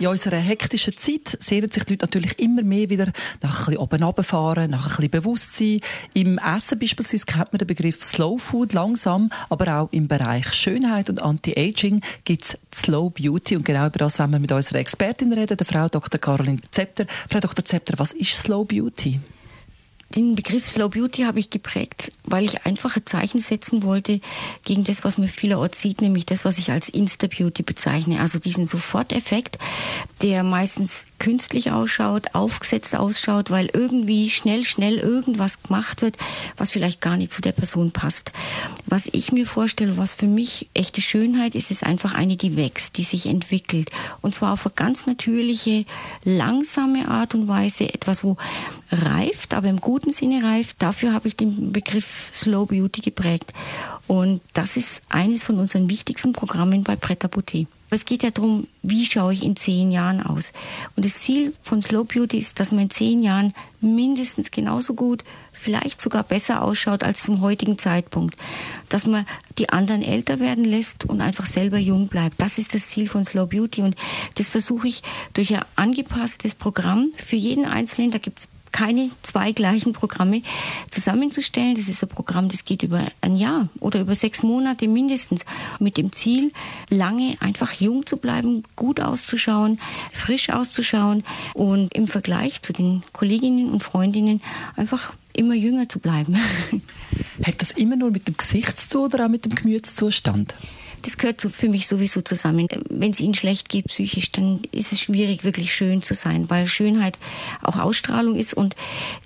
in unserer hektischen Zeit sehnen sich die Leute natürlich immer mehr wieder nach ein bisschen oben runterfahren, nach ein bisschen Bewusstsein. Im Essen beispielsweise kennt man den Begriff Slow Food langsam, aber auch im Bereich Schönheit und Anti-Aging gibt es Slow Beauty und genau über das wollen wir mit unserer Expertin reden, der Frau Dr. Caroline Zepter. Frau Dr. Zepter, was ist Slow Beauty? Den Begriff Slow Beauty habe ich geprägt, weil ich einfach ein Zeichen setzen wollte gegen das, was man vielerorts sieht, nämlich das, was ich als Insta Beauty bezeichne. Also diesen Soforteffekt, der meistens künstlich ausschaut, aufgesetzt ausschaut, weil irgendwie schnell, schnell irgendwas gemacht wird, was vielleicht gar nicht zu der Person passt. Was ich mir vorstelle, was für mich echte Schönheit ist, ist einfach eine, die wächst, die sich entwickelt. Und zwar auf eine ganz natürliche, langsame Art und Weise, etwas, wo reift, aber im guten Sinne reift. Dafür habe ich den Begriff Slow Beauty geprägt. Und das ist eines von unseren wichtigsten Programmen bei Pret Boutique. Es geht ja darum, wie schaue ich in zehn Jahren aus. Und das Ziel von Slow Beauty ist, dass man in zehn Jahren mindestens genauso gut, vielleicht sogar besser ausschaut als zum heutigen Zeitpunkt. Dass man die anderen älter werden lässt und einfach selber jung bleibt. Das ist das Ziel von Slow Beauty. Und das versuche ich durch ein angepasstes Programm für jeden Einzelnen. Da gibt es keine zwei gleichen Programme zusammenzustellen. Das ist ein Programm, das geht über ein Jahr oder über sechs Monate mindestens mit dem Ziel, lange einfach jung zu bleiben, gut auszuschauen, frisch auszuschauen und im Vergleich zu den Kolleginnen und Freundinnen einfach immer jünger zu bleiben. Hat das immer nur mit dem Gesicht zu oder auch mit dem Gemütszustand? Das gehört so für mich sowieso zusammen. Wenn es ihnen schlecht geht psychisch, dann ist es schwierig, wirklich schön zu sein, weil Schönheit auch Ausstrahlung ist. Und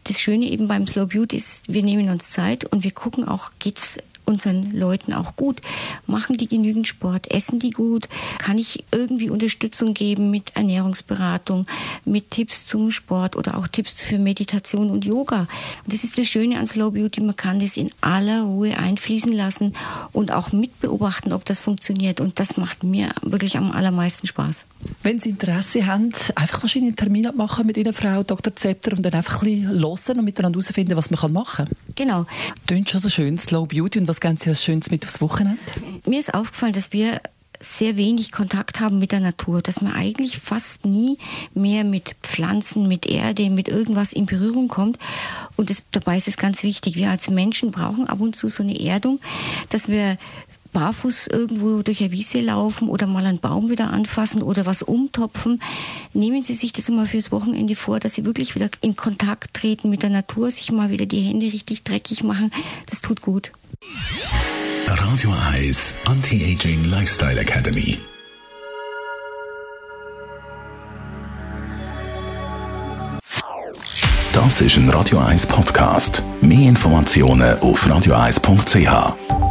das Schöne eben beim Slow Beauty ist, wir nehmen uns Zeit und wir gucken auch, geht's unseren Leuten auch gut? Machen die genügend Sport? Essen die gut? Kann ich irgendwie Unterstützung geben mit Ernährungsberatung, mit Tipps zum Sport oder auch Tipps für Meditation und Yoga? Und das ist das Schöne an Slow Beauty. Man kann das in aller Ruhe einfließen lassen und auch mitbeobachten, ob das funktioniert. Und das macht mir wirklich am allermeisten Spaß. Wenn Sie Interesse haben, einfach wahrscheinlich einen Termin abmachen mit Ihrer Frau Dr. Zepter und dann einfach ein bisschen hören und miteinander herausfinden, was man machen kann. Genau. Tönt schon so schön, Slow Beauty. Und was Sie als Schönes mit aufs Wochenende? Mir ist aufgefallen, dass wir sehr wenig Kontakt haben mit der Natur, dass man eigentlich fast nie mehr mit Pflanzen, mit Erde, mit irgendwas in Berührung kommt. Und das, dabei ist es ganz wichtig, wir als Menschen brauchen ab und zu so eine Erdung, dass wir barfuß irgendwo durch eine Wiese laufen oder mal einen Baum wieder anfassen oder was umtopfen. Nehmen Sie sich das mal fürs Wochenende vor, dass Sie wirklich wieder in Kontakt treten mit der Natur, sich mal wieder die Hände richtig dreckig machen. Das tut gut. Radio Eyes Anti-Aging Lifestyle Academy. Das ist ein Radio 1 Podcast. Mehr Informationen auf radio1.ch.